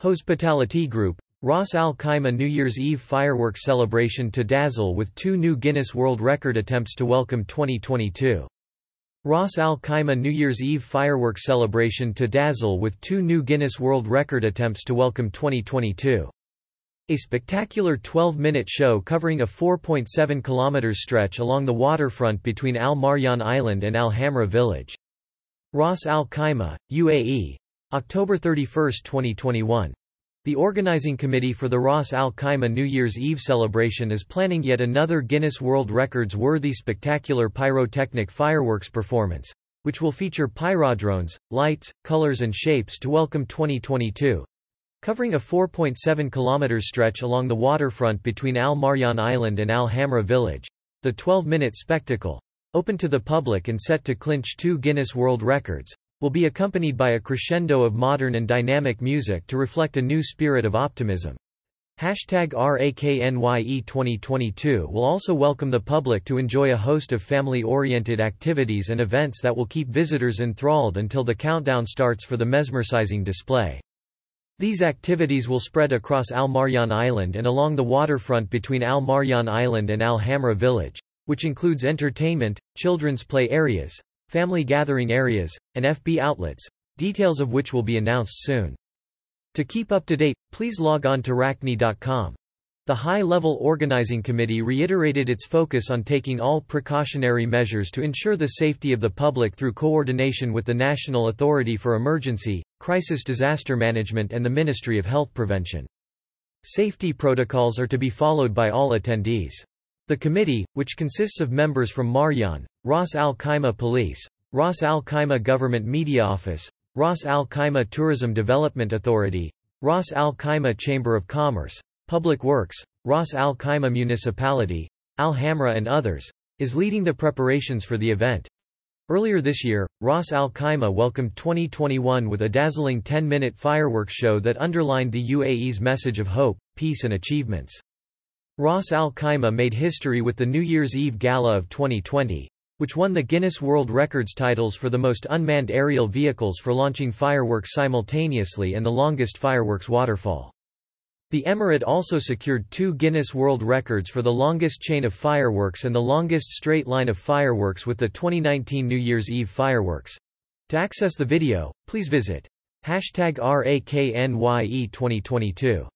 Hospitality Group, Ras Al Khaimah New Year's Eve fireworks celebration to dazzle with two new Guinness World Record attempts to welcome 2022. Ras Al Khaimah New Year's Eve fireworks celebration to dazzle with two new Guinness World Record attempts to welcome 2022. A spectacular 12-minute show covering a 4.7 km stretch along the waterfront between Al Marjan Island and Al Hamra village. Ras Al Khaimah, UAE. October 31, 2021. The organizing committee for the Ras Al Khaimah New Year's Eve celebration is planning yet another Guinness World Records-worthy spectacular pyrotechnic fireworks performance, which will feature pyrodrones, lights, colors and shapes to welcome 2022. Covering a 4.7 km stretch along the waterfront between Al Marjan Island and Al Hamra village. The 12-minute spectacle, open to the public and set to clinch two Guinness World Records, will be accompanied by a crescendo of modern and dynamic music to reflect a new spirit of optimism. Hashtag RAKNYE 2022 will also welcome the public to enjoy a host of family-oriented activities and events that will keep visitors enthralled until the countdown starts for the mesmerizing display. These activities will spread across Al Marjan Island and along the waterfront between Al Marjan Island and Al Hamra village, which includes entertainment, children's play areas, family gathering areas, and FB outlets, details of which will be announced soon. To keep up to date, please log on to rakni.com. The high-level organizing committee reiterated its focus on taking all precautionary measures to ensure the safety of the public through coordination with the National Authority for Emergency, Crisis Disaster Management and the Ministry of Health Prevention. Safety protocols are to be followed by all attendees. The committee, which consists of members from Marjan, Ras Al Khaimah Police, Ras Al Khaimah Government Media Office, Ras Al Khaimah Tourism Development Authority, Ras Al Khaimah Chamber of Commerce, Public Works, Ras Al Khaimah Municipality, Al Hamra and others, is leading the preparations for the event. Earlier this year, Ras Al Khaimah welcomed 2021 with a dazzling 10-minute fireworks show that underlined the UAE's message of hope, peace and achievements. Ras Al Khaimah made history with the New Year's Eve Gala of 2020, which won the Guinness World Records titles for the most unmanned aerial vehicles for launching fireworks simultaneously and the longest fireworks waterfall. The Emirate also secured two Guinness World Records for the longest chain of fireworks and the longest straight line of fireworks with the 2019 New Year's Eve fireworks. To access the video, please visit hashtag RAKNYE 2022.